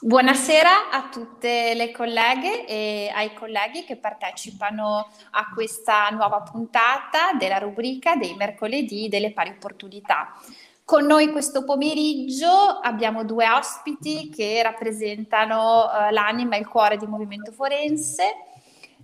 Buonasera a tutte le colleghe e ai colleghi che partecipano a questa nuova puntata della rubrica dei mercoledì delle pari opportunità. Con noi questo pomeriggio abbiamo due ospiti che rappresentano eh, l'anima e il cuore di Movimento Forense.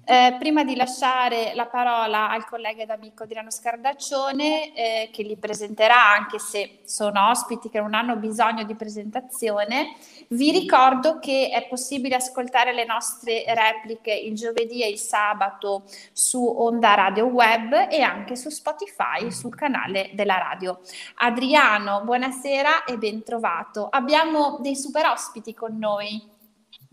Eh, prima di lasciare la parola al collega ed amico Adriano Scardaccione, eh, che li presenterà, anche se sono ospiti che non hanno bisogno di presentazione, vi ricordo che è possibile ascoltare le nostre repliche il giovedì e il sabato su Onda Radio Web e anche su Spotify, sul canale della radio. Adriano, buonasera e ben trovato. Abbiamo dei super ospiti con noi.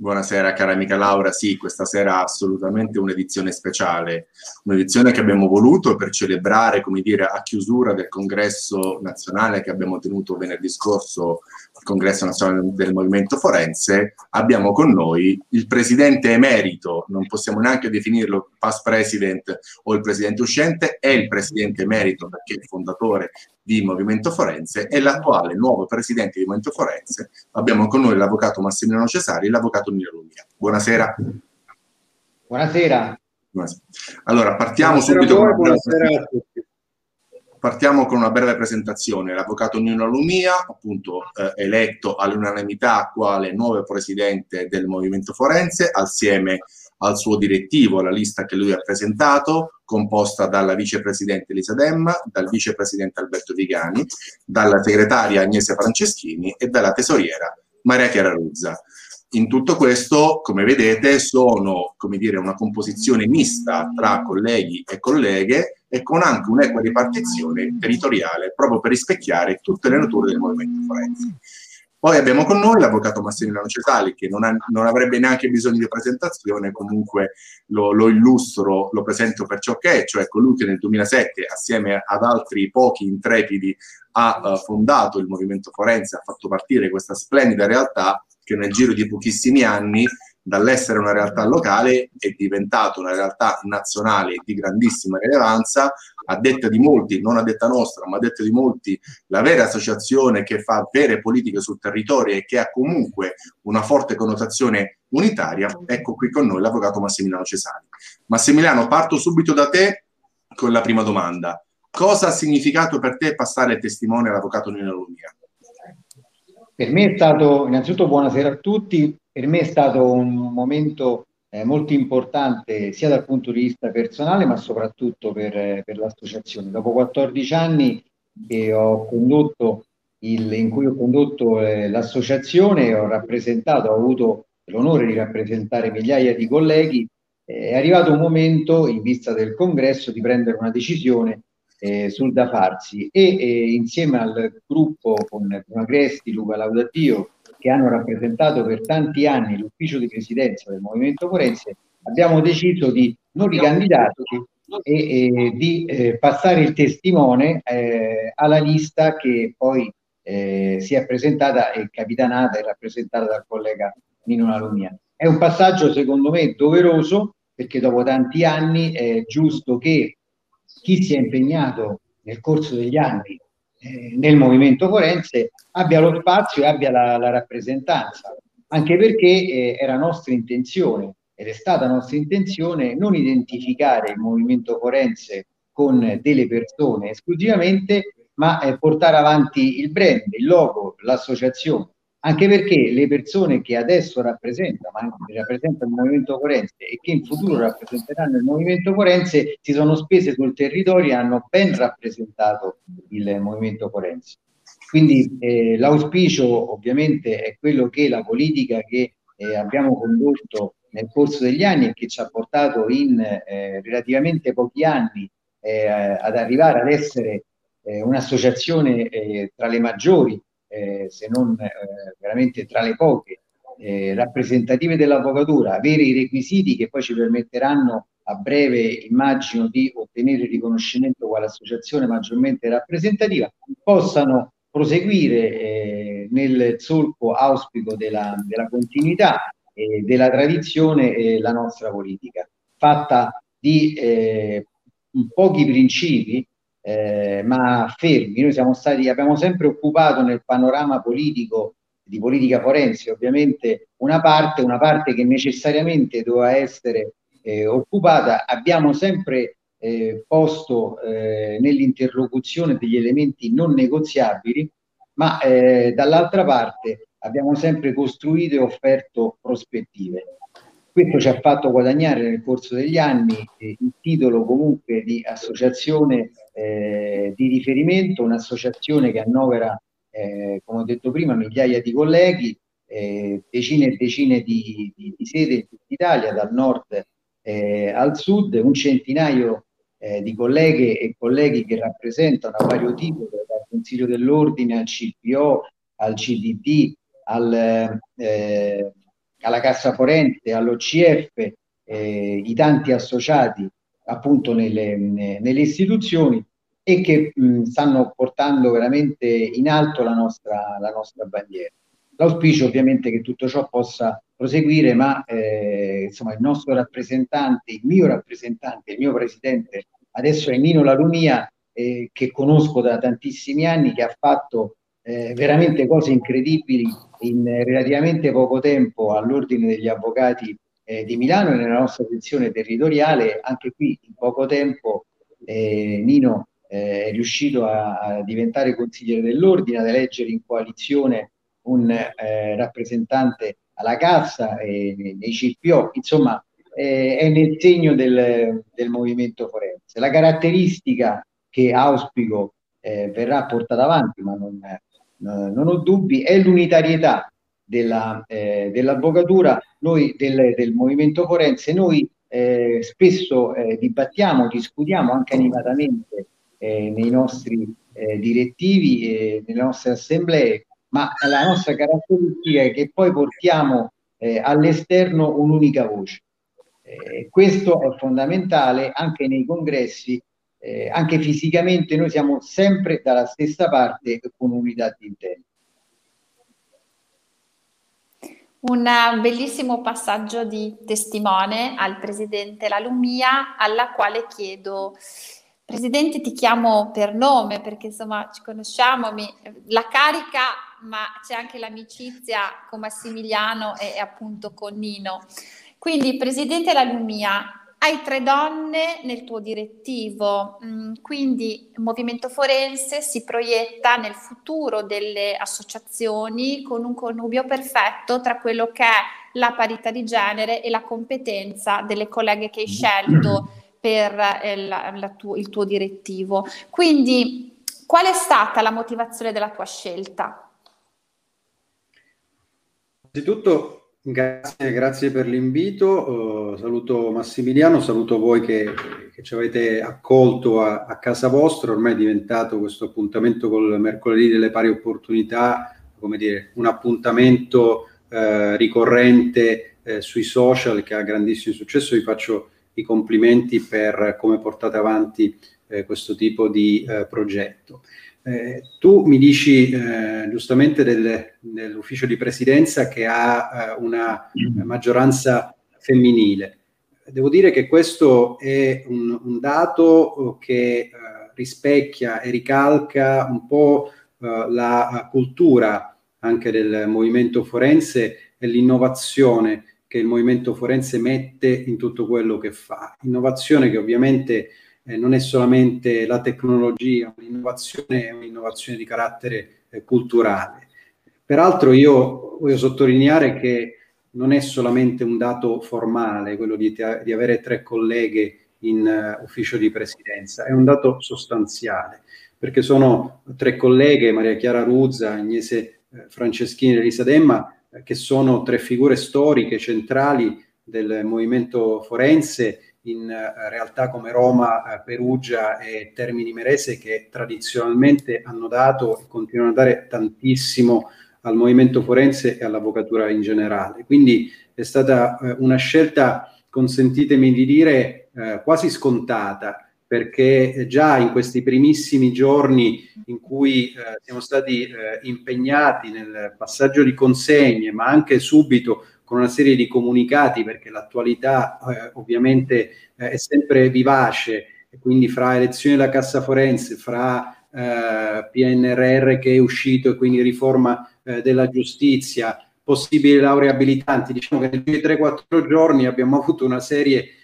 Buonasera cara amica Laura, sì, questa sera assolutamente un'edizione speciale, un'edizione che abbiamo voluto per celebrare, come dire, a chiusura del congresso nazionale che abbiamo tenuto venerdì scorso, il congresso nazionale del Movimento Forense, abbiamo con noi il presidente emerito, non possiamo neanche definirlo past president o il presidente uscente, è il presidente emerito perché è il fondatore di Movimento Forense e l'attuale nuovo presidente di Movimento Forense. Abbiamo con noi l'avvocato Massimiliano Cesari e l'avvocato Nino Lumia. Buonasera. Buonasera. Buonasera. Allora, partiamo buonasera subito voi, con una... Partiamo con una breve presentazione. L'avvocato Nino Lumia, appunto eh, eletto all'unanimità quale nuovo presidente del Movimento Forense, assieme al suo direttivo, alla lista che lui ha presentato, composta dalla vicepresidente Elisa Demma, dal vicepresidente Alberto Vigani, dalla segretaria Agnese Franceschini e dalla tesoriera Maria Chiara Ruzza. In tutto questo, come vedete, sono come dire, una composizione mista tra colleghi e colleghe e con anche un'equa ripartizione territoriale, proprio per rispecchiare tutte le nature del movimento forense. Poi abbiamo con noi l'avvocato Massimiliano Cesali, che non, ha, non, avrebbe neanche bisogno di presentazione, comunque lo, lo, illustro, lo presento per ciò che è, cioè colui che nel 2007, assieme ad altri pochi intrepidi, ha uh, fondato il movimento forense, ha fatto partire questa splendida realtà che nel giro di pochissimi anni dall'essere una realtà locale è diventata una realtà nazionale di grandissima rilevanza, a detta di molti, non a detta nostra, ma a detta di molti, la vera associazione che fa vere politiche sul territorio e che ha comunque una forte connotazione unitaria, ecco qui con noi l'avvocato Massimiliano Cesani. Massimiliano, parto subito da te con la prima domanda. Cosa ha significato per te passare testimone all'avvocato Nino Lumia? Per me è stato, innanzitutto buonasera a tutti, per me è stato un momento eh, molto importante sia dal punto di vista personale ma soprattutto per, eh, per l'associazione. Dopo 14 anni che ho condotto il, in cui ho condotto eh, l'associazione, ho rappresentato, ho avuto l'onore di rappresentare migliaia di colleghi, eh, è arrivato un momento in vista del congresso di prendere una decisione eh, sul da farsi e eh, insieme al gruppo con Agresti, Luca Laudatio che hanno rappresentato per tanti anni l'ufficio di presidenza del Movimento Forense, abbiamo deciso di non ricandidarci e, e di eh, passare il testimone eh, alla lista che poi eh, si è presentata e capitanata e rappresentata dal collega Nino Lalumia. È un passaggio secondo me doveroso perché dopo tanti anni è giusto che chi si è impegnato nel corso degli anni eh, nel movimento forense abbia lo spazio e abbia la, la rappresentanza, anche perché eh, era nostra intenzione ed è stata nostra intenzione non identificare il movimento forense con delle persone esclusivamente, ma eh, portare avanti il brand, il logo, l'associazione anche perché le persone che adesso rappresentano, ma anche rappresentano il movimento forense e che in futuro rappresenteranno il movimento forense si sono spese sul territorio e hanno ben rappresentato il movimento forense. Quindi eh, l'auspicio ovviamente è quello che la politica che eh, abbiamo condotto nel corso degli anni e che ci ha portato in eh, relativamente pochi anni eh, ad arrivare ad essere eh, un'associazione eh, tra le maggiori se non veramente tra le poche rappresentative dell'avvocatura, avere i requisiti che poi ci permetteranno a breve, immagino, di ottenere il riconoscimento quale associazione maggiormente rappresentativa, possano proseguire eh, nel solco auspico della, della continuità e della tradizione la nostra politica, fatta di eh, pochi principi eh, ma fermi. Noi siamo stati, abbiamo sempre occupato nel panorama politico di politica forense, ovviamente una parte, una parte che necessariamente doveva essere eh, occupata, abbiamo sempre eh, posto eh, nell'interlocuzione degli elementi non negoziabili, ma eh, dall'altra parte abbiamo sempre costruito e offerto prospettive. Questo ci ha fatto guadagnare nel corso degli anni eh, il titolo comunque di associazione eh, di riferimento, un'associazione che annovera, eh, come ho detto prima, migliaia di colleghi, decine e decine di, di, di sedi in tutta Italia, dal nord eh, al sud, un centinaio eh, di colleghe e colleghi che rappresentano a vario titolo, dal Consiglio dell'Ordine al CPO, al CDD, al, eh, alla Cassa Forense, all'OCF, eh, i tanti associati appunto nelle, nelle istituzioni e che mh, stanno portando veramente in alto la nostra, la nostra bandiera. L'auspicio ovviamente che tutto ciò possa proseguire, ma eh, insomma il nostro rappresentante, il mio rappresentante, il mio presidente adesso è Nino Larumia, eh, che conosco da tantissimi anni, che ha fatto eh, veramente cose incredibili in relativamente poco tempo all'ordine degli avvocati eh, di Milano e nella nostra sezione territoriale. Anche qui in poco tempo eh, Nino eh, è riuscito a, a, diventare consigliere dell'ordine, ad eleggere in coalizione un rappresentante alla Cassa nei CPO, insomma eh, è nel segno del, del, movimento forense. La caratteristica che auspico eh, verrà portata avanti, ma non, non ho dubbi, è l'unitarietà della, eh, dell'avvocatura, noi del, del, movimento forense, noi eh, spesso eh, dibattiamo, discutiamo anche animatamente eh, nei nostri eh, direttivi e nelle nostre assemblee, ma la nostra caratteristica è che poi portiamo eh, all'esterno un'unica voce. questo è fondamentale anche nei congressi eh, anche fisicamente noi siamo sempre dalla stessa parte con unità di intento. Un bellissimo passaggio di testimone al Presidente Lalumia, alla quale chiedo, Presidente ti chiamo per nome perché insomma ci conosciamo, mi, la carica ma c'è anche l'amicizia con Massimiliano e, e appunto con Nino. Quindi Presidente Lalumia, hai tre donne nel tuo direttivo, mm, quindi il movimento forense si proietta nel futuro delle associazioni con un connubio perfetto tra quello che è la parità di genere e la competenza delle colleghe che hai scelto per eh, la, la tu, il tuo direttivo. Quindi qual è stata la motivazione della tua scelta? Innanzitutto Grazie, grazie per l'invito. Uh, saluto Massimiliano, saluto voi che, che ci avete accolto a, a, casa vostra. Ormai è diventato questo appuntamento col mercoledì delle pari opportunità, come dire, un appuntamento uh, ricorrente uh, sui social che ha grandissimo successo. Vi faccio i complimenti per come portate avanti eh, questo tipo di progetto. Eh, tu mi dici eh, giustamente del, dell'ufficio di presidenza che ha eh, una maggioranza femminile. Devo dire che questo è un, un dato che eh, rispecchia e ricalca un po' eh, la cultura anche del movimento forense e l'innovazione che il movimento forense mette in tutto quello che fa. Innovazione che ovviamente eh, non è solamente la tecnologia, un'innovazione è un'innovazione di carattere eh, culturale. Peraltro io voglio sottolineare che non è solamente un dato formale quello di, di avere tre colleghe in uh, ufficio di presidenza, è un dato sostanziale, perché sono tre colleghe, Maria Chiara Ruzza, Agnese eh, Franceschini e Elisa Demma, che sono tre figure storiche centrali del movimento forense in uh, realtà come Roma, uh, Perugia e Termini Merese che tradizionalmente hanno dato e continuano a dare tantissimo al movimento forense e all'avvocatura in generale. Quindi è stata uh, una scelta, consentitemi di dire, quasi scontata, perché già in questi primissimi giorni in cui siamo stati impegnati nel passaggio di consegne, ma anche subito con una serie di comunicati perché l'attualità eh, ovviamente eh, è sempre vivace e quindi fra elezioni della Cassa Forense, fra eh, PNRR che è uscito e quindi riforma eh, della giustizia, possibili lauree abilitanti. Diciamo che nei 3-4 giorni abbiamo avuto una serie di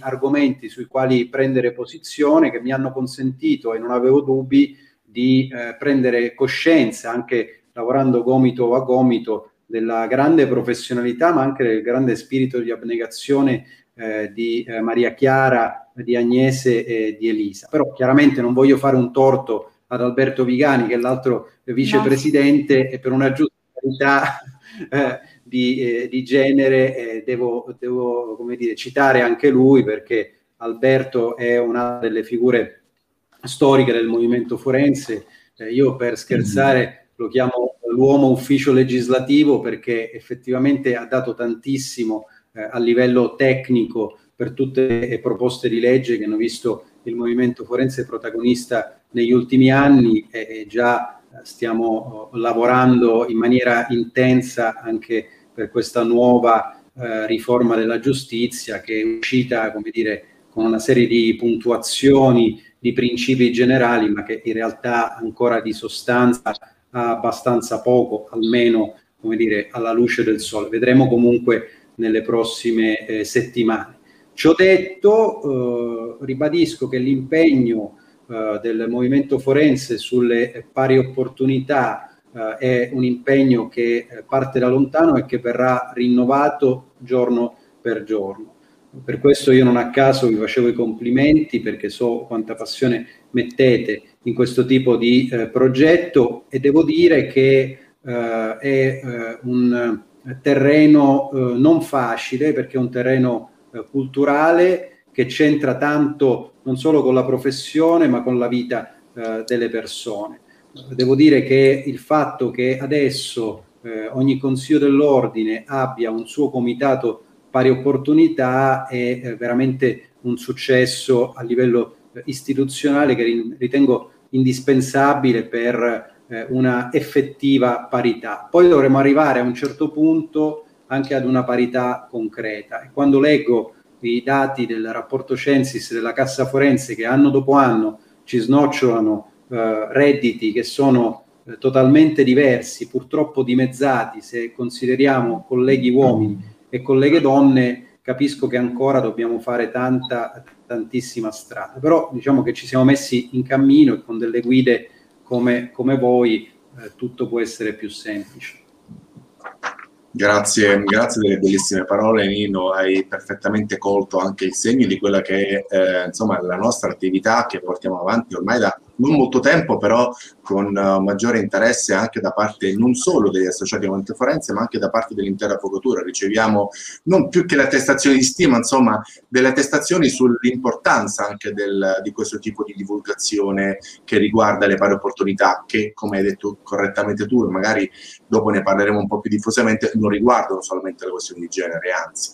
argomenti sui quali prendere posizione che mi hanno consentito, e non avevo dubbi, di eh, prendere coscienza, anche lavorando gomito a gomito, della grande professionalità, ma anche del grande spirito di abnegazione eh, di eh, Maria Chiara, di Agnese e di Elisa. Però chiaramente non voglio fare un torto ad Alberto Vigani, che è l'altro vicepresidente, no. e per una giusta verità eh, di, eh, di, genere eh, devo, devo come dire, citare anche lui perché Alberto è una delle figure storiche del movimento forense. Eh, io per scherzare lo chiamo l'uomo ufficio legislativo perché effettivamente ha dato tantissimo eh, a livello tecnico per tutte le proposte di legge che hanno visto il movimento forense protagonista negli ultimi anni e, e già stiamo oh, lavorando in maniera intensa anche per questa nuova eh, riforma della giustizia che è uscita, come dire, con una serie di puntuazioni, di principi generali, ma che in realtà ancora di sostanza ha abbastanza poco, almeno come dire, alla luce del sole. Vedremo comunque nelle prossime eh, settimane. Ciò detto, eh, ribadisco che l'impegno eh, del movimento forense sulle pari opportunità eh, è un impegno che eh, parte da lontano e che verrà rinnovato giorno per giorno. Per questo io non a caso vi facevo i complimenti perché so quanta passione mettete in questo tipo di eh, progetto e devo dire che eh, è eh, un terreno eh, non facile perché è un terreno eh, culturale che c'entra tanto non solo con la professione ma con la vita eh, delle persone. Devo dire che il fatto che adesso ogni consiglio dell'ordine abbia un suo comitato pari opportunità è veramente un successo a livello istituzionale che ritengo indispensabile per eh, una effettiva parità. Poi dovremo arrivare a un certo punto anche ad una parità concreta. E quando leggo i dati del rapporto Censis della Cassa Forense che anno dopo anno ci snocciolano eh, redditi che sono eh, totalmente diversi, purtroppo dimezzati se consideriamo colleghi uomini e colleghe donne, capisco che ancora dobbiamo fare tanta, tantissima strada. Però diciamo che ci siamo messi in cammino e con delle guide come, come voi eh, tutto può essere più semplice. Grazie, grazie delle bellissime parole Nino, hai perfettamente colto anche il segno di quella che è eh, insomma, la nostra attività che portiamo avanti ormai da non molto tempo, però con uh, maggiore interesse anche da parte non solo degli associati di forense, ma anche da parte dell'intera avvocatura. Riceviamo non più che le attestazioni di stima, insomma, delle attestazioni sull'importanza anche del, di questo tipo di divulgazione che riguarda le pari opportunità, che come hai detto correttamente tu, magari dopo ne parleremo un po' più diffusamente, non riguardano solamente le questioni di genere, anzi.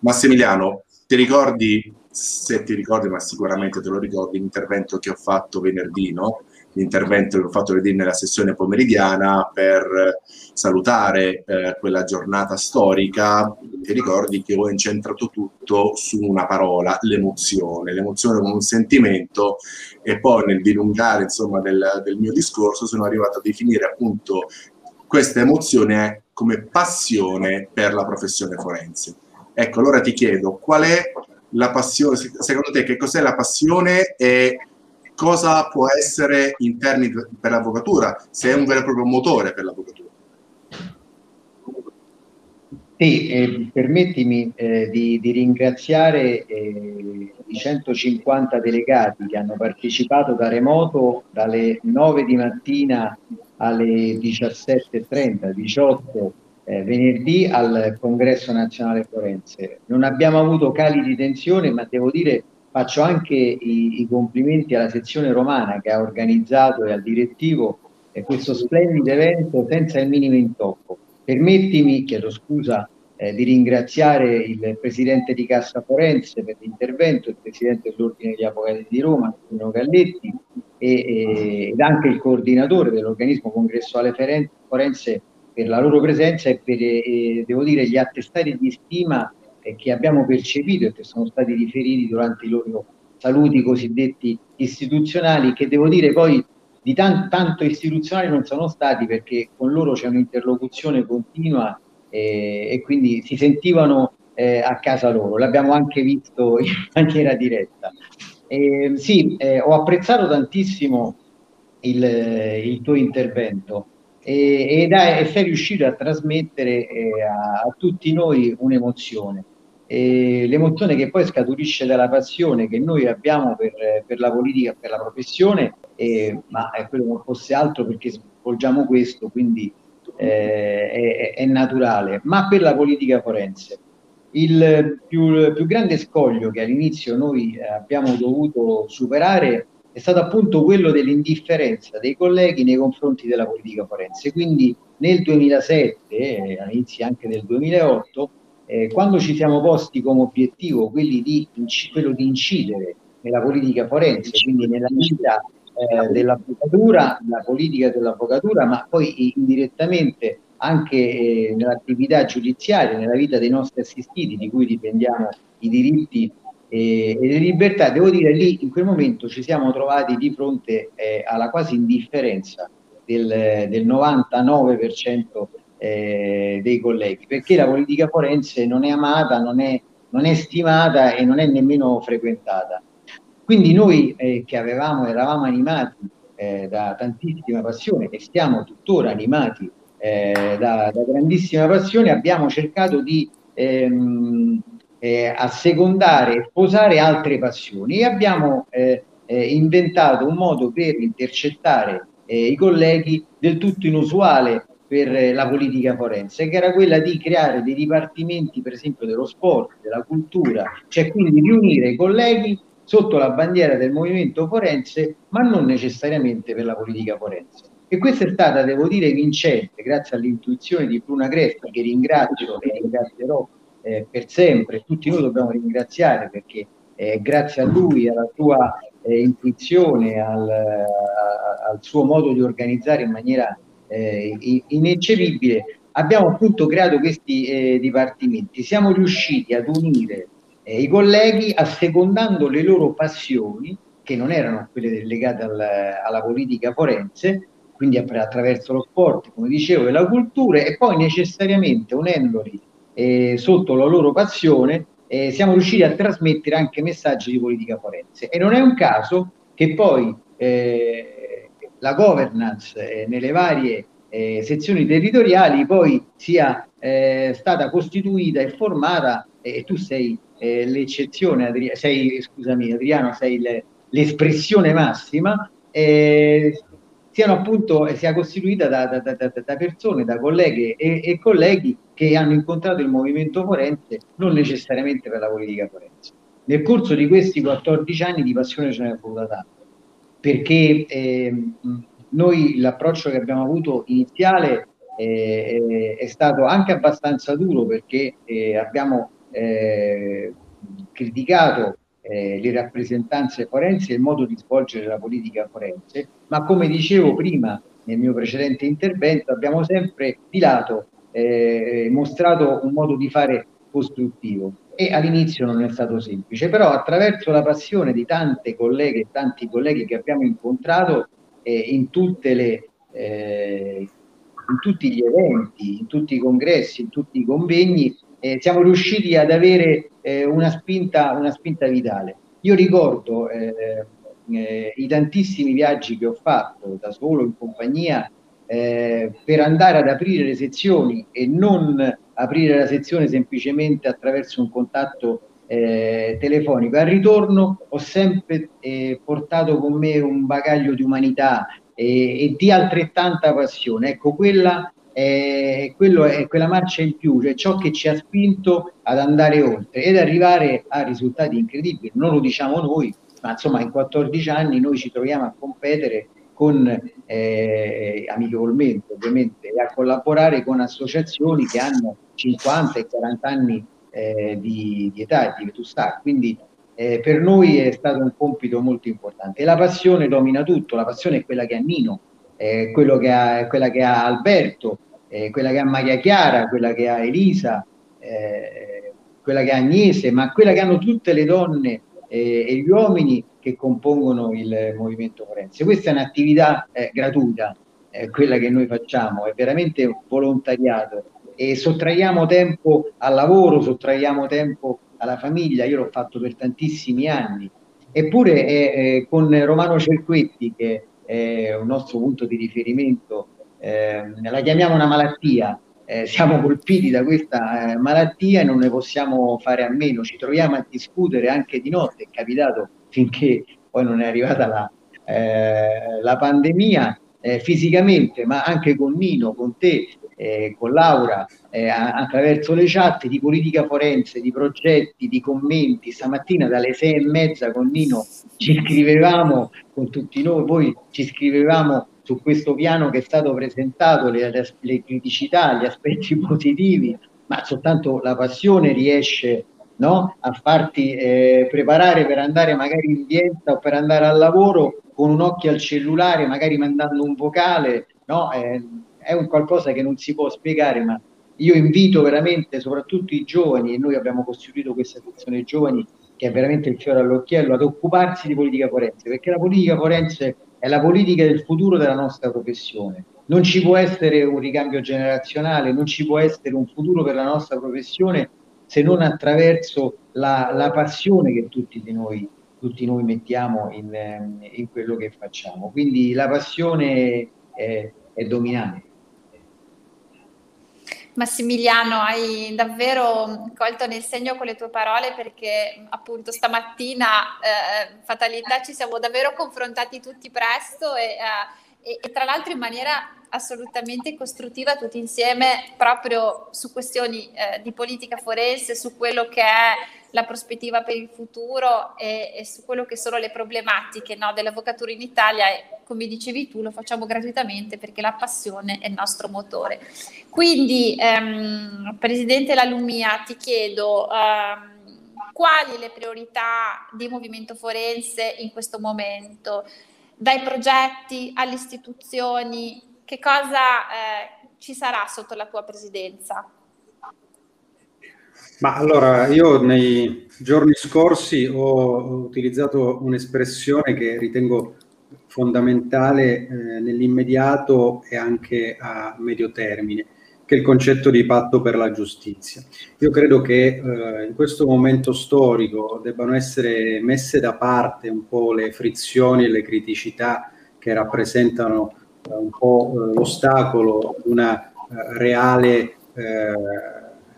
Massimiliano, ti ricordi se ti ricordi, ma sicuramente te lo ricordi, l'intervento che ho fatto venerdì, no? l'intervento che ho fatto venerdì nella sessione pomeridiana per salutare eh, quella giornata storica, ti ricordi che ho incentrato tutto su una parola, l'emozione, l'emozione come un sentimento e poi nel dilungare insomma del, del mio discorso sono arrivato a definire appunto questa emozione come passione per la professione forense. Ecco, allora ti chiedo qual è la passione, secondo te che cos'è la passione e cosa può essere in termini per l'avvocatura, se è un vero e proprio motore per l'avvocatura? Sì, eh, permettimi eh, di, di, ringraziare eh, i 150 delegati che hanno partecipato da remoto dalle 9 di mattina alle 17.30, 18 eh, venerdì al Congresso Nazionale Forense. Non abbiamo avuto cali di tensione, ma devo dire faccio anche i, i complimenti alla sezione romana che ha organizzato e al direttivo eh, questo splendido evento senza il minimo intoppo. Permettimi, chiedo scusa, eh, di ringraziare il Presidente di Cassa Forense per l'intervento, il Presidente dell'Ordine degli Avvocati di Roma, Bruno Galletti, e, e, ed anche il coordinatore dell'organismo congressuale forense per la loro presenza e per, eh, devo dire, gli attestati di stima eh, che abbiamo percepito e che sono stati riferiti durante i loro saluti cosiddetti istituzionali, che devo dire poi di tan- tanto istituzionali non sono stati perché con loro c'è un'interlocuzione continua eh, e quindi si sentivano eh, a casa loro, l'abbiamo anche visto in maniera diretta. Eh, sì, eh, ho apprezzato tantissimo il, il tuo intervento e, e, sei riuscito a trasmettere eh, a, a, tutti noi un'emozione. E l'emozione che poi scaturisce dalla passione che noi abbiamo per, per la politica, per la professione, eh, ma è quello non fosse altro perché svolgiamo questo, quindi eh, è, è, naturale, ma per la politica forense. Il più, più grande scoglio che all'inizio noi abbiamo dovuto superare è stato appunto quello dell'indifferenza dei colleghi nei confronti della politica forense. Quindi nel 2007, eh, all'inizio anche del 2008, eh, quando ci siamo posti come obiettivo di, quello di incidere nella politica forense, quindi nella vita eh, dell'avvocatura, nella politica dell'avvocatura, ma poi indirettamente anche eh, nell'attività giudiziaria, nella vita dei nostri assistiti, di cui dipendiamo i diritti e, e le libertà, devo dire lì in quel momento ci siamo trovati di fronte eh, alla quasi indifferenza del, del 99% eh, dei colleghi, perché la politica forense non è amata, non è, non è stimata e non è nemmeno frequentata. Quindi noi eh, che avevamo, eravamo animati eh, da tantissima passione e stiamo tuttora animati eh, da, da, grandissima passione, abbiamo cercato di ehm, eh, assecondare e sposare altre passioni e abbiamo eh, eh, inventato un modo per intercettare eh, i colleghi del tutto inusuale per eh, la politica forense, che era quella di creare dei dipartimenti, per esempio, dello sport, della cultura, cioè quindi riunire i colleghi sotto la bandiera del movimento forense, ma non necessariamente per la politica forense. E questa è stata, devo dire, vincente, grazie all'intuizione di Bruna Cresta, che ringrazio e ringrazierò eh, per sempre. Tutti noi dobbiamo ringraziare perché eh, grazie a lui, alla sua eh, intuizione, al, a, al, suo modo di organizzare in maniera eh, ineccepibile, abbiamo appunto creato questi eh, dipartimenti. Siamo riusciti ad unire eh, i colleghi assecondando le loro passioni, che non erano quelle legate al, alla politica forense, quindi attraverso lo sport, come dicevo, e la cultura, e poi necessariamente unendoli eh, sotto la loro passione, eh, siamo riusciti a trasmettere anche messaggi di politica forense. E non è un caso che poi eh, la governance eh, nelle varie eh, sezioni territoriali poi sia eh, stata costituita e formata, e tu sei l'eccezione, Adri- sei, scusami Adriano, sei le, l'espressione massima, eh, siano appunto, sia costituita da, da, da, da persone, da colleghe e, e, colleghi che hanno incontrato il movimento forense non necessariamente per la politica forense. Nel corso di questi 14 anni di passione ce ne è voluta tanto, perché eh, noi l'approccio che abbiamo avuto iniziale eh, è stato anche abbastanza duro perché eh, abbiamo eh, criticato eh, le rappresentanze forensi e il modo di svolgere la politica forense, ma come dicevo prima nel mio precedente intervento abbiamo sempre di lato eh, mostrato un modo di fare costruttivo e all'inizio non è stato semplice, però attraverso la passione di tante colleghe e tanti colleghi che abbiamo incontrato eh, in, le, eh, in tutti gli eventi, in tutti i congressi, in tutti i convegni, eh, siamo riusciti ad avere eh, una, spinta, una spinta vitale. Io ricordo eh, i tantissimi viaggi che ho fatto da solo in compagnia eh, per andare ad aprire le sezioni e non aprire la sezione semplicemente attraverso un contatto eh, telefonico. Al ritorno ho sempre eh, portato con me un bagaglio di umanità e, e di altrettanta passione. Ecco, quella è, è quella marcia in più, cioè ciò che ci ha spinto ad andare oltre ed arrivare a risultati incredibili. Non lo diciamo noi, ma insomma in 14 anni noi ci troviamo a competere con eh, amichevolmente ovviamente e a collaborare con associazioni che hanno 50 e 40 anni eh, di, di, età e di vetustà. Quindi eh, per noi è stato un compito molto importante. La passione domina tutto, la passione è quella che ha Nino, è, che ha, quella che ha Alberto, eh, quella che ha Maria Chiara, quella che ha Elisa, eh, quella che ha Agnese, ma quella che hanno tutte le donne eh, e, gli uomini che compongono il movimento forense. Questa è un'attività eh, gratuita, eh, quella che noi facciamo, è veramente volontariato e sottraiamo tempo al lavoro, sottraiamo tempo alla famiglia, io l'ho fatto per tantissimi anni, eppure con Romano Cerquetti, che è un nostro punto di riferimento, eh, la chiamiamo una malattia, eh, siamo colpiti da questa eh, malattia e non ne possiamo fare a meno, ci troviamo a discutere anche di notte, è capitato finché poi non è arrivata la, eh, la pandemia, eh, fisicamente, ma anche con Nino, con te, eh, con Laura, eh, attraverso le chat di politica forense, di progetti, di commenti. Stamattina dalle sei e mezza con Nino ci scrivevamo con tutti noi, poi ci scrivevamo su questo piano che è stato presentato, le, le criticità, gli aspetti positivi, ma soltanto la passione riesce no? a farti eh, preparare per andare magari in dieta o per andare al lavoro con un occhio al cellulare, magari mandando un vocale, no? eh, è un qualcosa che non si può spiegare, ma io invito veramente soprattutto i giovani, e noi abbiamo costituito questa sezione giovani che è veramente il fiore all'occhiello, ad occuparsi di politica forense, perché la politica forense è la politica del futuro della nostra professione. Non ci può essere un ricambio generazionale, non ci può essere un futuro per la nostra professione se non attraverso la, la passione che tutti noi, tutti noi mettiamo in, in, quello che facciamo. Quindi la passione è, è dominante. Massimiliano, hai davvero colto nel segno con le tue parole perché appunto stamattina, eh, fatalità, ci siamo davvero confrontati tutti presto e, eh, e, e tra l'altro in maniera assolutamente costruttiva tutti insieme proprio su questioni eh, di politica forense, su quello che è la prospettiva per il futuro e, e su quello che sono le problematiche no, dell'avvocatura in Italia e come dicevi tu lo facciamo gratuitamente perché la passione è il nostro motore. Quindi ehm, Presidente Lalumia ti chiedo ehm, quali le priorità di movimento forense in questo momento? Dai progetti alle istituzioni, che cosa eh, ci sarà sotto la tua presidenza? Ma allora, io nei giorni scorsi ho utilizzato un'espressione che ritengo fondamentale eh, nell'immediato e anche a medio termine, che è il concetto di patto per la giustizia. Io credo che eh, in questo momento storico debbano essere messe da parte un po' le frizioni e le criticità che rappresentano un po' eh, l'ostacolo di una eh, reale eh,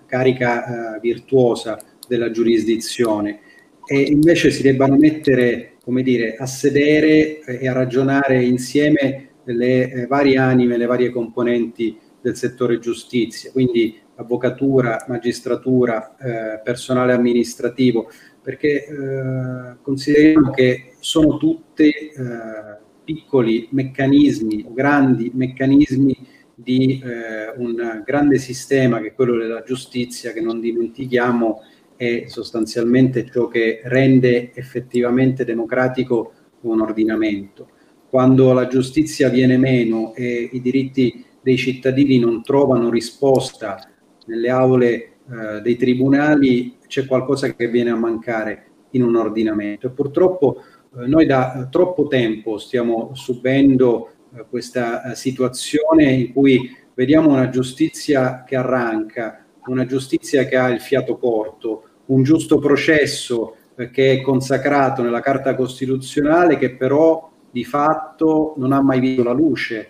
carica virtuosa della giurisdizione. E invece si debbano mettere, come dire, a sedere e a ragionare insieme le varie anime, le varie componenti del settore giustizia, quindi avvocatura, magistratura, eh, personale amministrativo, perché eh, consideriamo che sono tutte eh, piccoli meccanismi o grandi meccanismi di eh, un grande sistema che è quello della giustizia che non dimentichiamo è sostanzialmente ciò che rende effettivamente democratico un ordinamento. Quando la giustizia viene meno e i diritti dei cittadini non trovano risposta nelle aule eh, dei tribunali, c'è qualcosa che viene a mancare in un ordinamento. E purtroppo noi da eh, troppo tempo stiamo subendo eh, questa situazione in cui vediamo una giustizia che arranca, una giustizia che ha il fiato corto, un giusto processo che è consacrato nella Carta Costituzionale che però di fatto non ha mai visto la luce,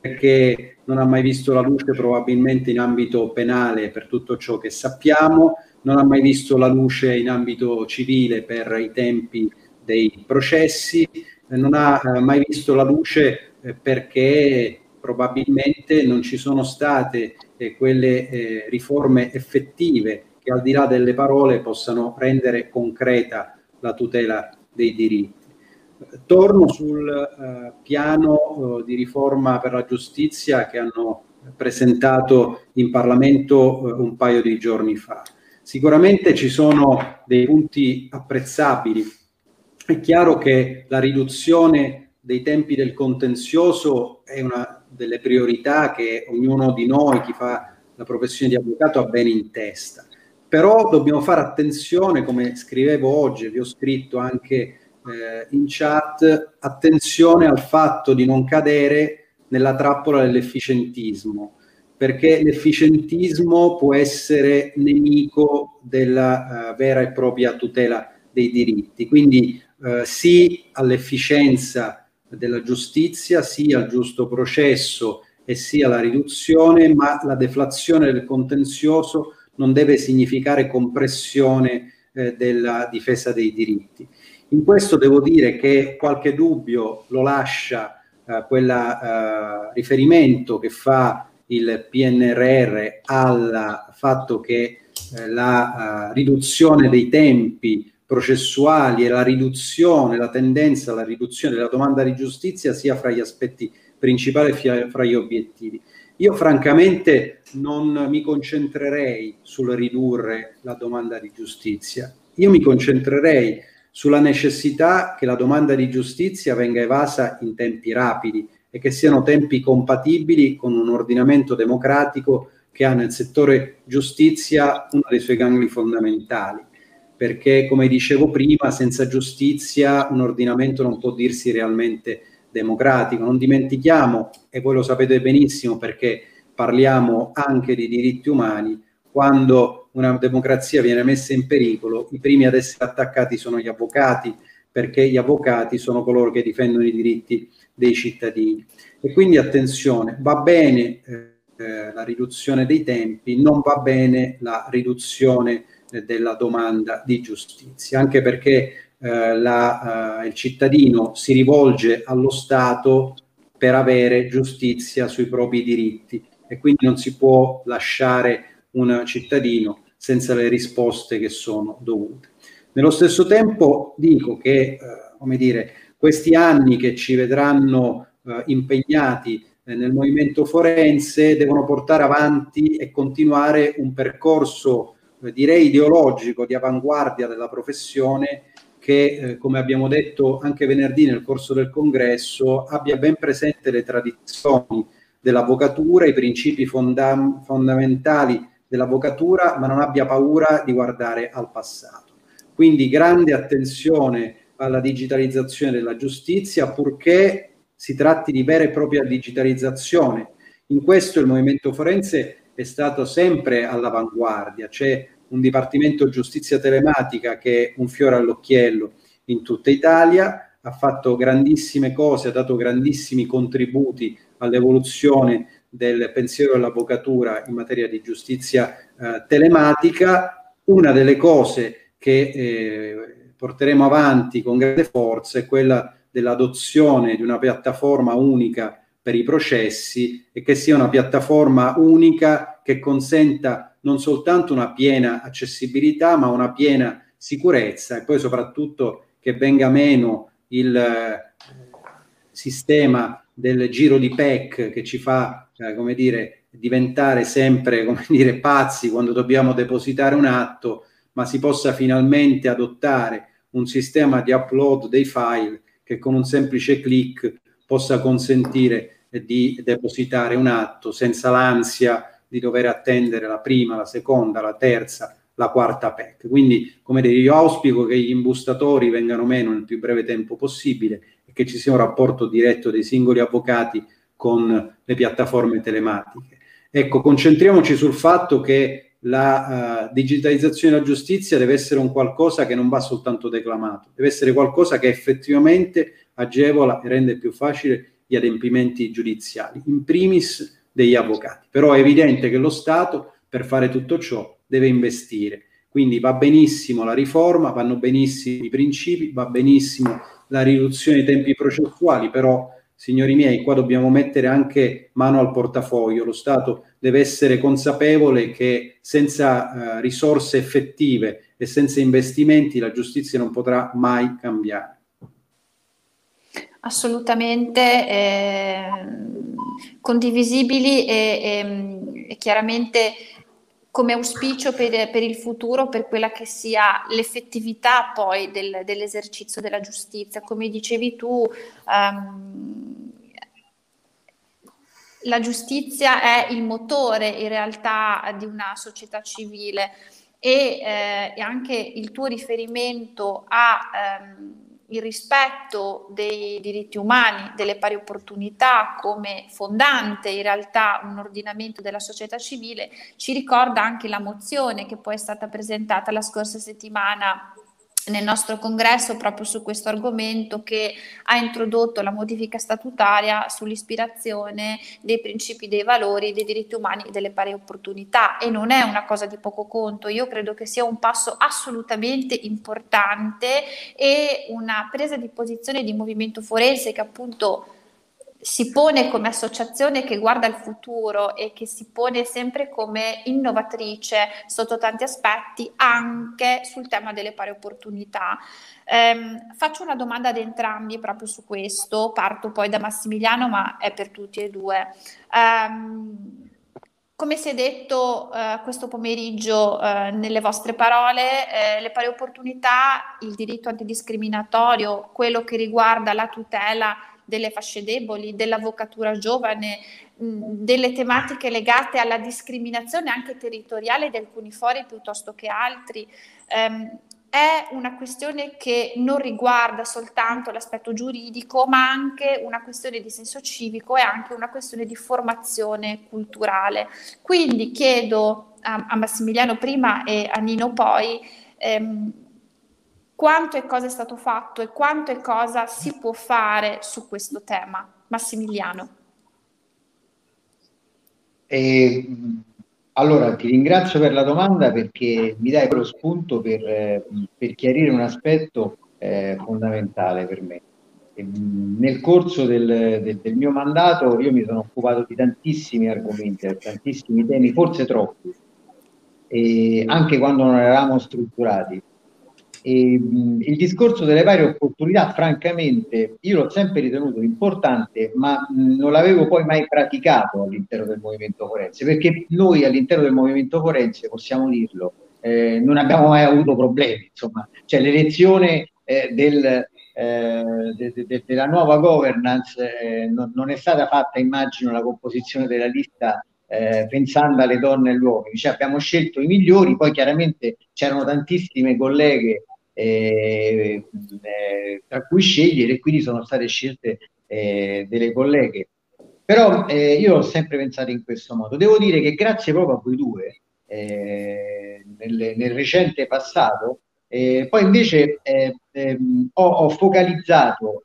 perché non ha mai visto la luce probabilmente in ambito penale per tutto ciò che sappiamo, non ha mai visto la luce in ambito civile per i tempi dei processi, eh, non ha eh, mai visto la luce eh, perché probabilmente non ci sono state quelle riforme effettive che al di là delle parole possano rendere concreta la tutela dei diritti. Torno sul piano di riforma per la giustizia che hanno presentato in Parlamento un paio di giorni fa. Sicuramente ci sono dei punti apprezzabili è chiaro che la riduzione dei tempi del contenzioso è una delle priorità che ognuno di noi, chi fa la professione di avvocato, ha bene in testa. però dobbiamo fare attenzione, come scrivevo oggi, vi ho scritto anche eh, in chat, attenzione al fatto di non cadere nella trappola dell'efficientismo, perché l'efficientismo può essere nemico della uh, vera e propria tutela dei diritti. Quindi uh, sì all'efficienza della giustizia, sì al giusto processo e sì alla riduzione, ma la deflazione del contenzioso non deve significare compressione eh, della difesa dei diritti. In questo devo dire che qualche dubbio lo lascia eh, quel eh, riferimento che fa il PNRR al fatto che eh, la uh, riduzione dei tempi processuali e la riduzione, la tendenza alla riduzione della domanda di giustizia sia fra gli aspetti principali e fra gli obiettivi. Io francamente non mi concentrerei sul ridurre la domanda di giustizia, io mi concentrerei sulla necessità che la domanda di giustizia venga evasa in tempi rapidi e che siano tempi compatibili con un ordinamento democratico che ha nel settore giustizia uno dei suoi gangli fondamentali. Perché, come dicevo prima, senza giustizia un ordinamento non può dirsi realmente democratico. Non dimentichiamo, e voi lo sapete benissimo perché parliamo anche di diritti umani, quando una democrazia viene messa in pericolo, i primi ad essere attaccati sono gli avvocati, perché gli avvocati sono coloro che difendono i diritti dei cittadini. E quindi attenzione, va bene eh, la riduzione dei tempi, non va bene la riduzione eh, della domanda di giustizia, anche perché eh, la, eh, il cittadino si rivolge allo Stato per avere giustizia sui propri diritti e quindi non si può lasciare un cittadino senza le risposte che sono dovute. Nello stesso tempo dico che, eh, come dire, questi anni che ci vedranno eh, impegnati eh, nel movimento forense devono portare avanti e continuare un percorso, direi, ideologico di avanguardia della professione che, eh, come abbiamo detto anche venerdì nel corso del congresso, abbia ben presente le tradizioni dell'avvocatura, i principi fonda- fondamentali dell'avvocatura, ma non abbia paura di guardare al passato. Quindi grande attenzione alla digitalizzazione della giustizia, purché si tratti di vera e propria digitalizzazione. In questo il movimento forense è stato sempre all'avanguardia, c'è un Dipartimento Giustizia Telematica che è un fiore all'occhiello in tutta Italia, ha fatto grandissime cose, ha dato grandissimi contributi all'evoluzione del pensiero dell'avvocatura in materia di giustizia eh, telematica. Una delle cose che eh, porteremo avanti con grande forza è quella dell'adozione di una piattaforma unica per i processi e che sia una piattaforma unica che consenta non soltanto una piena accessibilità, ma una piena sicurezza e poi soprattutto che venga meno il eh, sistema del giro di PEC che ci fa, eh, come dire, diventare sempre, come dire, pazzi quando dobbiamo depositare un atto ma si possa finalmente adottare un sistema di upload dei file che con un semplice clic possa consentire di depositare un atto senza l'ansia di dover attendere la prima, la seconda, la terza, la quarta PEC. Quindi, come dire, io auspico che gli imbustatori vengano meno nel più breve tempo possibile e che ci sia un rapporto diretto dei singoli avvocati con le piattaforme telematiche. Ecco, concentriamoci sul fatto che la uh, digitalizzazione della giustizia deve essere un qualcosa che non va soltanto declamato, deve essere qualcosa che effettivamente agevola e rende più facile gli adempimenti giudiziali, in primis degli avvocati. Però è evidente che lo Stato per fare tutto ciò deve investire. Quindi va benissimo la riforma, vanno benissimo i principi, va benissimo la riduzione dei tempi processuali, però signori miei, qua dobbiamo mettere anche mano al portafoglio. Lo Stato deve essere consapevole che senza uh, risorse effettive e senza investimenti la giustizia non potrà mai cambiare. Assolutamente eh, condivisibili e, e, e, chiaramente come auspicio per, per, il futuro, per quella che sia l'effettività poi del, dell'esercizio della giustizia. Come dicevi tu, um, la giustizia è il motore in realtà di una società civile e, eh, anche il tuo riferimento a... Ehm, il rispetto dei diritti umani, delle pari opportunità come fondante in realtà un ordinamento della società civile, ci ricorda anche la mozione che poi è stata presentata la scorsa settimana nel nostro congresso proprio su questo argomento che ha introdotto la modifica statutaria sull'ispirazione dei principi dei valori, dei diritti umani e delle pari opportunità. E non è una cosa di poco conto, io credo che sia un passo assolutamente importante e una presa di posizione di movimento forense che appunto si pone come associazione che guarda il futuro e che si pone sempre come innovatrice sotto tanti aspetti anche sul tema delle pari opportunità. Um, faccio una domanda ad entrambi proprio su questo, parto poi da Massimiliano ma è per tutti e due. Um, come si è detto uh, questo pomeriggio uh, nelle vostre parole, eh, le pari opportunità, il diritto antidiscriminatorio, quello che riguarda la tutela delle fasce deboli, dell'avvocatura giovane, delle tematiche legate alla discriminazione anche territoriale di alcuni fori piuttosto che altri. Um, è una questione che non riguarda soltanto l'aspetto giuridico, ma anche una questione di senso civico e anche una questione di formazione culturale. Quindi chiedo a, a Massimiliano prima e a Nino poi ehm, quanto e cosa è stato fatto e quanto e cosa si può fare su questo tema. Massimiliano. Eh, allora, ti ringrazio per la domanda perché mi dai lo spunto per, per chiarire un aspetto eh, fondamentale per me. Nel corso del, del, del, mio mandato io mi sono occupato di tantissimi argomenti, di tantissimi temi, forse troppi, anche quando non eravamo strutturati e, mh, il discorso delle varie opportunità, francamente, io l'ho sempre ritenuto importante, ma mh, non l'avevo poi mai praticato all'interno del movimento forense, perché noi all'interno del movimento forense, possiamo dirlo, eh, non abbiamo mai avuto problemi, insomma, cioè l'elezione eh, del, eh, de, de, de, della nuova governance eh, non, non, è stata fatta, immagino, la composizione della lista eh, pensando alle donne e agli uomini, cioè abbiamo scelto i migliori, poi chiaramente c'erano tantissime colleghe eh, eh, tra cui scegliere quindi sono state scelte eh, delle colleghe. Però eh, io ho sempre pensato in questo modo. Devo dire che grazie proprio a voi due, eh, nel, nel, recente passato, eh, poi invece ehm, ho, ho, focalizzato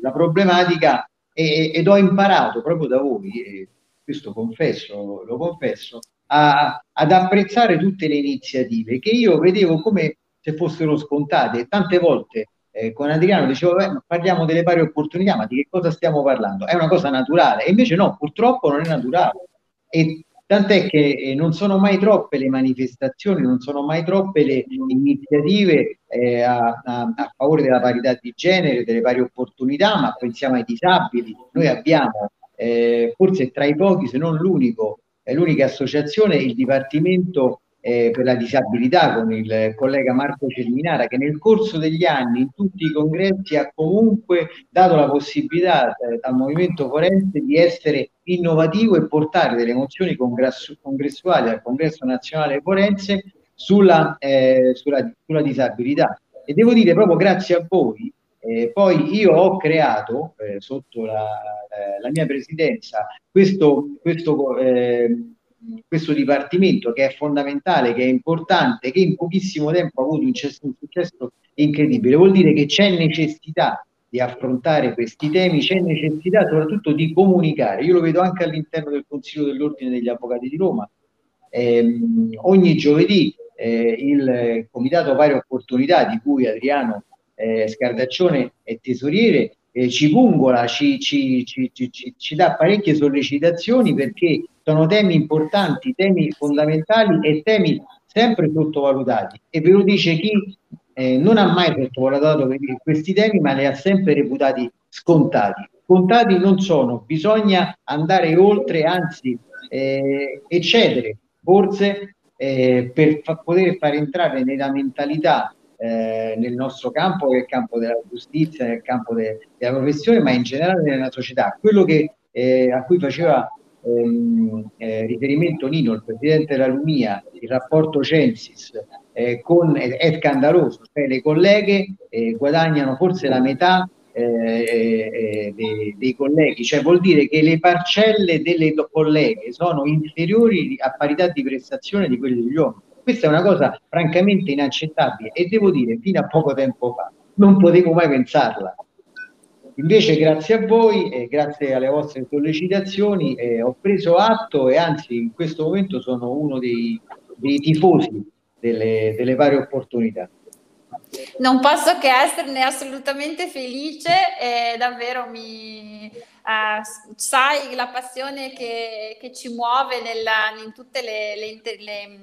la problematica e, ed ho imparato proprio da voi, questo confesso, lo confesso, a, ad apprezzare tutte le iniziative che io vedevo come se fossero scontate. Tante volte eh, con Adriano dicevo, beh, parliamo delle pari opportunità, ma di che cosa stiamo parlando? È una cosa naturale, e invece no, purtroppo non è naturale. E tant'è che eh, non sono mai troppe le manifestazioni, non sono mai troppe le iniziative eh, a, a, a, favore della parità di genere, delle pari opportunità, ma pensiamo ai disabili. Noi abbiamo, eh, forse tra i pochi, se non l'unico, è l'unica associazione, il Dipartimento eh, per la disabilità con il collega Marco Celminara che nel corso degli anni in tutti i congressi ha comunque dato la possibilità eh, al movimento forense di essere innovativo e portare delle mozioni congressuali al congresso nazionale forense sulla, eh, sulla, sulla disabilità. E devo dire proprio grazie a voi eh, poi io ho creato eh, sotto la, eh, la, mia presidenza questo, questo eh, questo dipartimento che è fondamentale, che è importante, che in pochissimo tempo ha avuto un successo incredibile, vuol dire che c'è necessità di affrontare questi temi, c'è necessità soprattutto di comunicare. Io lo vedo anche all'interno del Consiglio dell'Ordine degli Avvocati di Roma. Eh, ogni giovedì eh, il Comitato Pari Opportunità, di cui Adriano eh, Scardaccione è tesoriere, eh, ci pungola, ci, ci, ci, ci, dà parecchie sollecitazioni perché sono temi importanti, temi fondamentali e temi sempre sottovalutati. E ve lo dice chi eh, non ha mai sottovalutato questi temi, ma li ha sempre reputati scontati. Scontati non sono, bisogna andare oltre, anzi eh, eccedere, forse eh, per fa- poter far entrare nella mentalità eh, nel nostro campo, che è il campo della giustizia, nel campo de- della professione, ma in generale nella società. Quello che, eh, a cui faceva ehm, eh, riferimento Nino, il presidente della Lumia, il rapporto Censis eh, con, è scandaloso, cioè le colleghe eh, guadagnano forse la metà eh, eh, dei, dei, colleghi, cioè vuol dire che le parcelle delle colleghe sono inferiori a parità di prestazione di quelle degli uomini. Questa è una cosa francamente inaccettabile e devo dire fino a poco tempo fa non potevo mai pensarla. Invece grazie a voi e grazie alle vostre sollecitazioni eh, ho preso atto e anzi in questo momento sono uno dei, dei tifosi delle, delle varie opportunità. Non posso che esserne assolutamente felice e davvero mi uh, sai la passione che, che ci muove nella, in tutte le, le, le,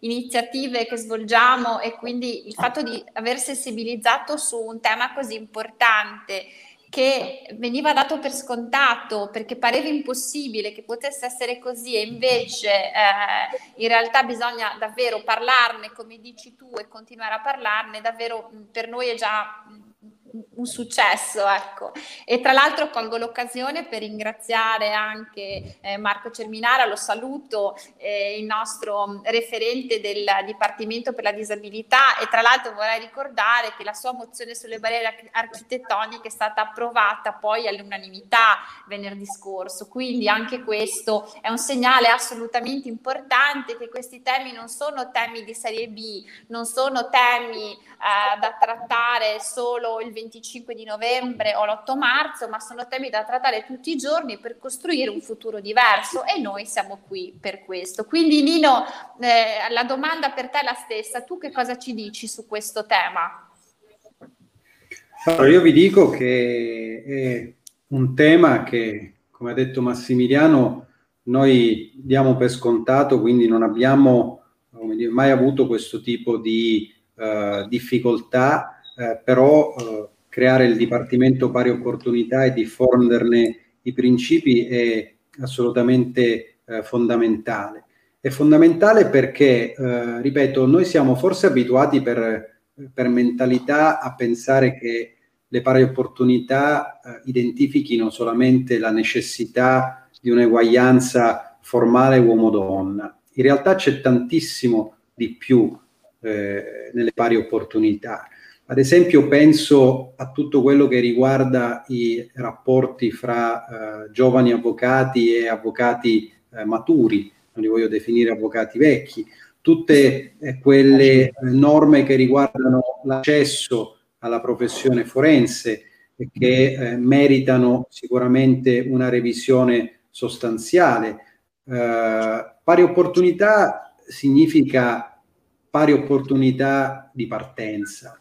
iniziative che svolgiamo e quindi il fatto di aver sensibilizzato su un tema così importante che veniva dato per scontato perché pareva impossibile che potesse essere così e invece eh, in realtà bisogna davvero parlarne come dici tu e continuare a parlarne davvero per noi è già un successo, ecco. E tra l'altro colgo l'occasione per ringraziare anche eh, Marco Cerminara, lo saluto, eh, il nostro referente del Dipartimento per la Disabilità e tra l'altro vorrei ricordare che la sua mozione sulle barriere architettoniche è stata approvata poi all'unanimità venerdì scorso, quindi anche questo è un segnale assolutamente importante che questi temi non sono temi di serie B, non sono temi eh, da trattare solo il 25 di novembre o l'8 marzo, ma sono temi da trattare tutti i giorni per costruire un futuro diverso e noi siamo qui per questo. Quindi Nino, eh, la domanda per te è la stessa, tu che cosa ci dici su questo tema? Allora, io vi dico che è un tema che, come ha detto Massimiliano, noi diamo per scontato, quindi non abbiamo dire, mai avuto questo tipo di eh, difficoltà, eh, però eh, creare il Dipartimento Pari Opportunità e diffonderne i principi è assolutamente eh, fondamentale. È fondamentale perché, eh, ripeto, noi siamo forse abituati per, per, mentalità a pensare che le pari opportunità eh, identifichino solamente la necessità di un'eguaglianza formale uomo-donna. In realtà c'è tantissimo di più eh, nelle pari opportunità. Ad esempio penso a tutto quello che riguarda i rapporti fra eh, giovani avvocati e avvocati eh, maturi, non li voglio definire avvocati vecchi, tutte eh, quelle eh, norme che riguardano l'accesso alla professione forense e che eh, meritano sicuramente una revisione sostanziale. pari opportunità significa pari opportunità di partenza.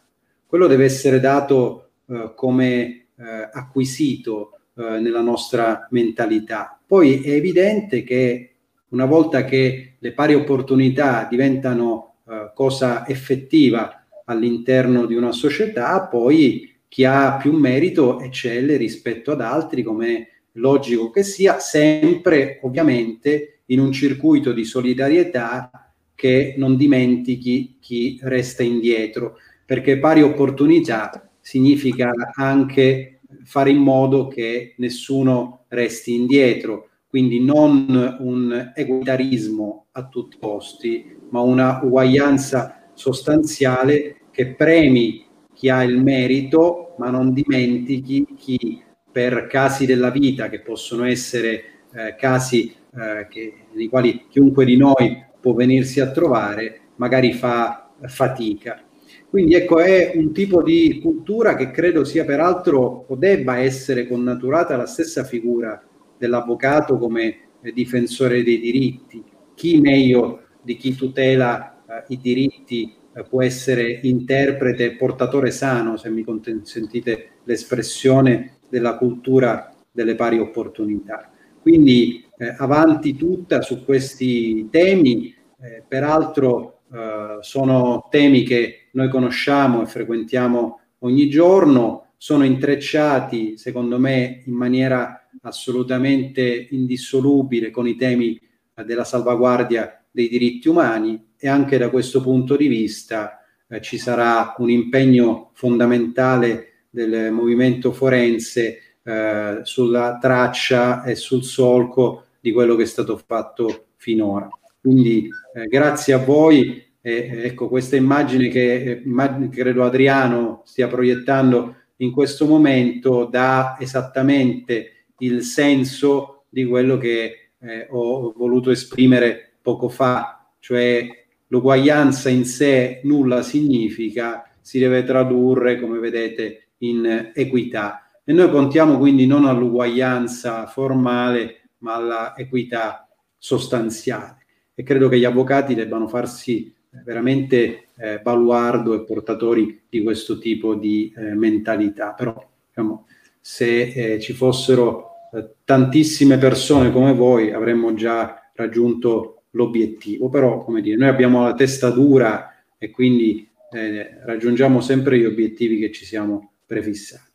Quello deve essere dato eh, come eh, acquisito eh, nella nostra mentalità. Poi è evidente che una volta che le pari opportunità diventano eh, cosa effettiva all'interno di una società, poi chi ha più merito eccelle rispetto ad altri, come logico che sia, sempre ovviamente in un circuito di solidarietà che non dimentichi chi resta indietro, perché pari opportunità significa anche fare in modo che nessuno resti indietro, quindi non un egualitarismo a tutti i costi, ma una uguaglianza sostanziale che premi chi ha il merito, ma non dimentichi chi per casi della vita, che possono essere eh, casi eh, che, nei quali chiunque di noi può venirsi a trovare, magari fa fatica. Quindi ecco, è un tipo di cultura che credo sia peraltro o debba essere connaturata alla stessa figura dell'avvocato come difensore dei diritti. Chi meglio di chi tutela eh, i diritti eh, può essere interprete e portatore sano, se mi consentite l'espressione, della cultura delle pari opportunità. Quindi eh, avanti tutta su questi temi, eh, peraltro eh, sono temi che noi conosciamo e frequentiamo ogni giorno, sono intrecciati secondo me in maniera assolutamente indissolubile con i temi della salvaguardia dei diritti umani e anche da questo punto di vista eh, ci sarà un impegno fondamentale del movimento forense eh, sulla traccia e sul solco di quello che è stato fatto finora. Quindi eh, grazie a voi. Eh, ecco, questa immagine che immagine, credo Adriano stia proiettando in questo momento dà esattamente il senso di quello che eh, ho voluto esprimere poco fa, cioè l'uguaglianza in sé nulla significa, si deve tradurre, come vedete, in equità. E noi contiamo quindi non all'uguaglianza formale, ma all'equità sostanziale. E credo che gli avvocati debbano farsi veramente eh, baluardo e portatori di questo tipo di eh, mentalità. Però, diciamo, se eh, ci fossero eh, tantissime persone come voi, avremmo già raggiunto l'obiettivo. Però, come dire, noi abbiamo la testa dura e quindi eh, raggiungiamo sempre gli obiettivi che ci siamo prefissati.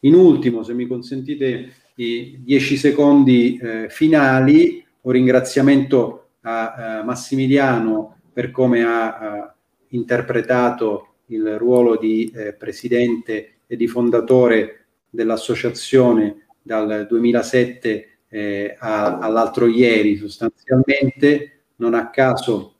In ultimo, se mi consentite i dieci secondi eh, finali, un ringraziamento a, a Massimiliano per come ha, ha interpretato il ruolo di eh, presidente e di fondatore dell'associazione dal 2007 eh, a, all'altro ieri sostanzialmente. Non a caso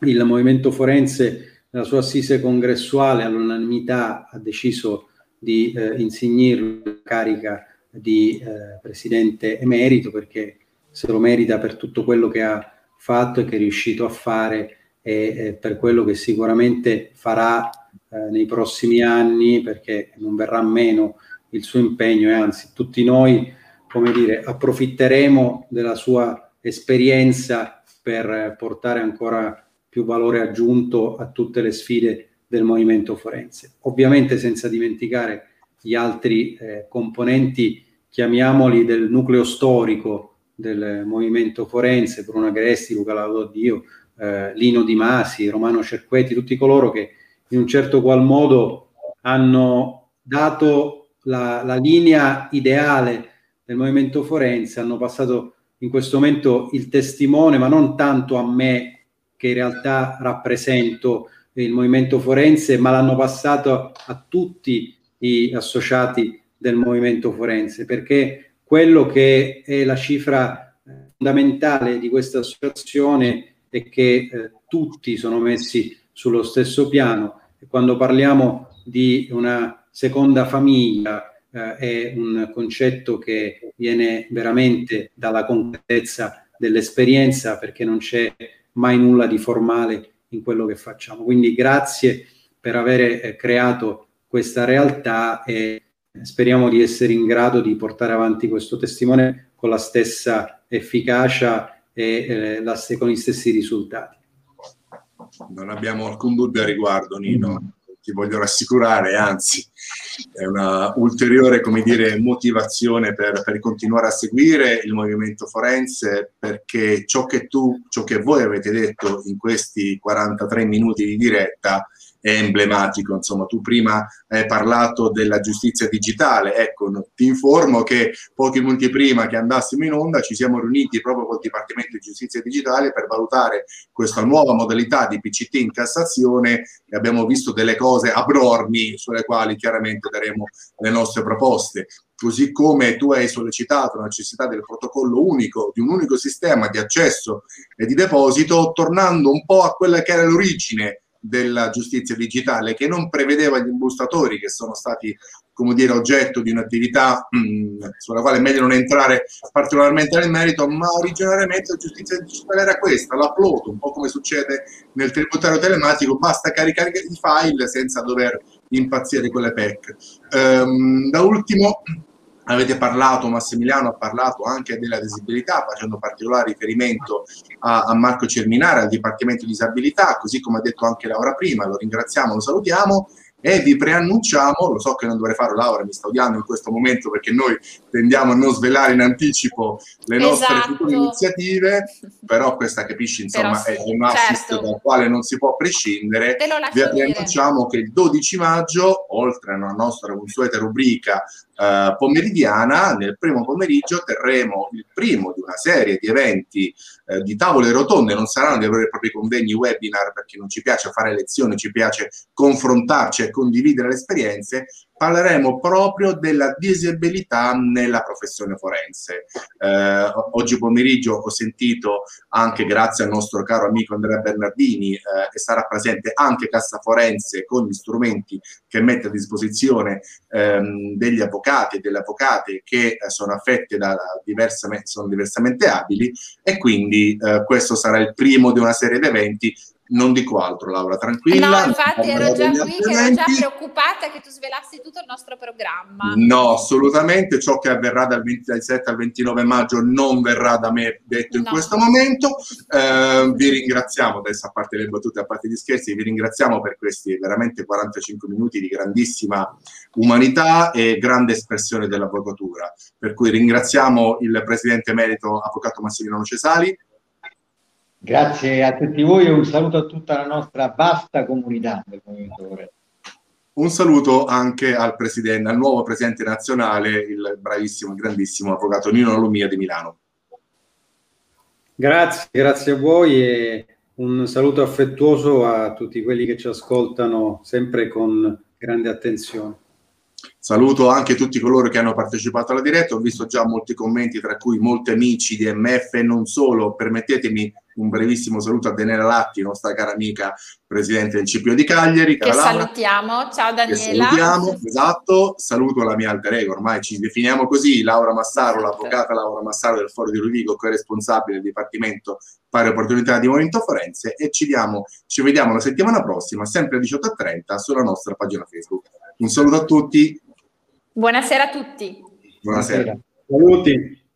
il movimento forense nella sua assise congressuale all'unanimità ha deciso di eh, insignirlo la carica di eh, presidente emerito perché se lo merita per tutto quello che ha fatto e che è riuscito a fare e, per quello che sicuramente farà eh, nei prossimi anni perché non verrà meno il suo impegno e anzi tutti noi come dire approfitteremo della sua esperienza per portare ancora più valore aggiunto a tutte le sfide del movimento forense. Ovviamente senza dimenticare gli altri eh, componenti chiamiamoli del nucleo storico del movimento forense Bruno Agresti, Luca Laudodio, eh, Lino Di Masi, Romano Cerquetti, tutti coloro che in un certo qual modo hanno dato la, la linea ideale del movimento forense, hanno passato in questo momento il testimone, ma non tanto a me che in realtà rappresento il movimento forense, ma l'hanno passato a tutti gli associati del movimento forense, perché quello che è la cifra fondamentale di questa associazione e che eh, tutti sono messi sullo stesso piano. E quando parliamo di una seconda famiglia eh, è un concetto che viene veramente dalla concretezza dell'esperienza perché non c'è mai nulla di formale in quello che facciamo. Quindi grazie per aver eh, creato questa realtà e speriamo di essere in grado di portare avanti questo testimone con la stessa efficacia e eh, la, con gli stessi risultati. Non abbiamo alcun dubbio a riguardo, Nino. Ti voglio rassicurare, anzi, è una ulteriore, come dire, motivazione per, per continuare a seguire il movimento forense, perché ciò che tu, ciò che voi avete detto in questi 43 minuti di diretta è emblematico. Insomma, tu prima hai parlato della giustizia digitale. Ecco, ti informo che pochi minuti prima che andassimo in onda ci siamo riuniti proprio col Dipartimento di Giustizia Digitale per valutare questa nuova modalità di PCT in Cassazione e abbiamo visto delle cose abnormi sulle quali chiaramente daremo le nostre proposte così come tu hai sollecitato la necessità del protocollo unico, di un unico sistema di accesso e di deposito, tornando un po' a quella che era l'origine della giustizia digitale che non prevedeva gli imbustatori che sono stati come dire oggetto di un'attività mh, mm, sulla quale è meglio non entrare particolarmente nel merito ma originariamente la giustizia digitale era questa l'upload un po' come succede nel tributario telematico basta caricare i file senza dover impazzire con le PEC. Ehm, da ultimo Avete parlato, Massimiliano ha parlato anche della disabilità, facendo particolare riferimento a, a, Marco Cerminare, al Dipartimento di Disabilità, così come ha detto anche Laura prima, lo ringraziamo, lo salutiamo e vi preannunciamo, lo so che non dovrei fare Laura, mi sta odiando in questo momento perché noi tendiamo a non svelare in anticipo le nostre esatto. future iniziative, però questa capisci insomma sì, è un assist certo. dal quale non si può prescindere. Vi preannunciamo che il 12 maggio, oltre alla nostra consueta rubrica eh, pomeridiana, nel primo pomeriggio terremo il primo di una serie di eventi eh, di tavole rotonde, non saranno dei veri e propri convegni webinar perché non ci piace fare lezioni, ci piace confrontarci e condividere le esperienze, parleremo proprio della disabilità nella professione forense. Eh, oggi pomeriggio ho sentito anche grazie al nostro caro amico Andrea Bernardini eh, e sarà presente anche Cassa Forense con gli strumenti che mette a disposizione ehm, degli avvocati e delle avvocate che eh, sono affette da diversamente, sono diversamente abili e quindi eh, questo sarà il primo di una serie di eventi non dico altro, Laura, tranquilla. No, infatti ero già qui che ero già preoccupata che tu svelassi tutto il nostro programma. No, assolutamente. Ciò che avverrà dal 27 al 29 maggio non verrà da me detto in no. questo momento. Eh, vi ringraziamo, adesso a parte le battute, a parte gli scherzi, vi ringraziamo per questi veramente 45 minuti di grandissima umanità e grande espressione dell'avvocatura. Per cui ringraziamo il presidente emerito, avvocato Massimiliano Cesali Grazie a tutti voi e un saluto a tutta la nostra vasta comunità del Movimento Corretto. Un saluto anche al, presidente, al nuovo presidente nazionale, il bravissimo e grandissimo avvocato Nino Lumia di Milano. Grazie, grazie a voi e un saluto affettuoso a tutti quelli che ci ascoltano sempre con grande attenzione. Saluto anche tutti coloro che hanno partecipato alla diretta, ho visto già molti commenti, tra cui molti amici di MF e non solo. Permettetemi un brevissimo saluto a Daniela Latti, nostra cara amica, presidente del CPO di Cagliari. Che salutiamo, ciao Daniela. salutiamo, esatto. Saluto la mia alter ego, ormai ci definiamo così, Laura Massaro, esatto. l'avvocata Laura Massaro del Foro di Rovigo, co-responsabile del Dipartimento Pari Opportunità di Movimento Forense e ci, diamo, ci vediamo la settimana prossima, sempre alle 18.30, sulla nostra pagina Facebook. Un saluto a tutti. Buonasera a tutti. Buonasera. Buonasera. Saluti.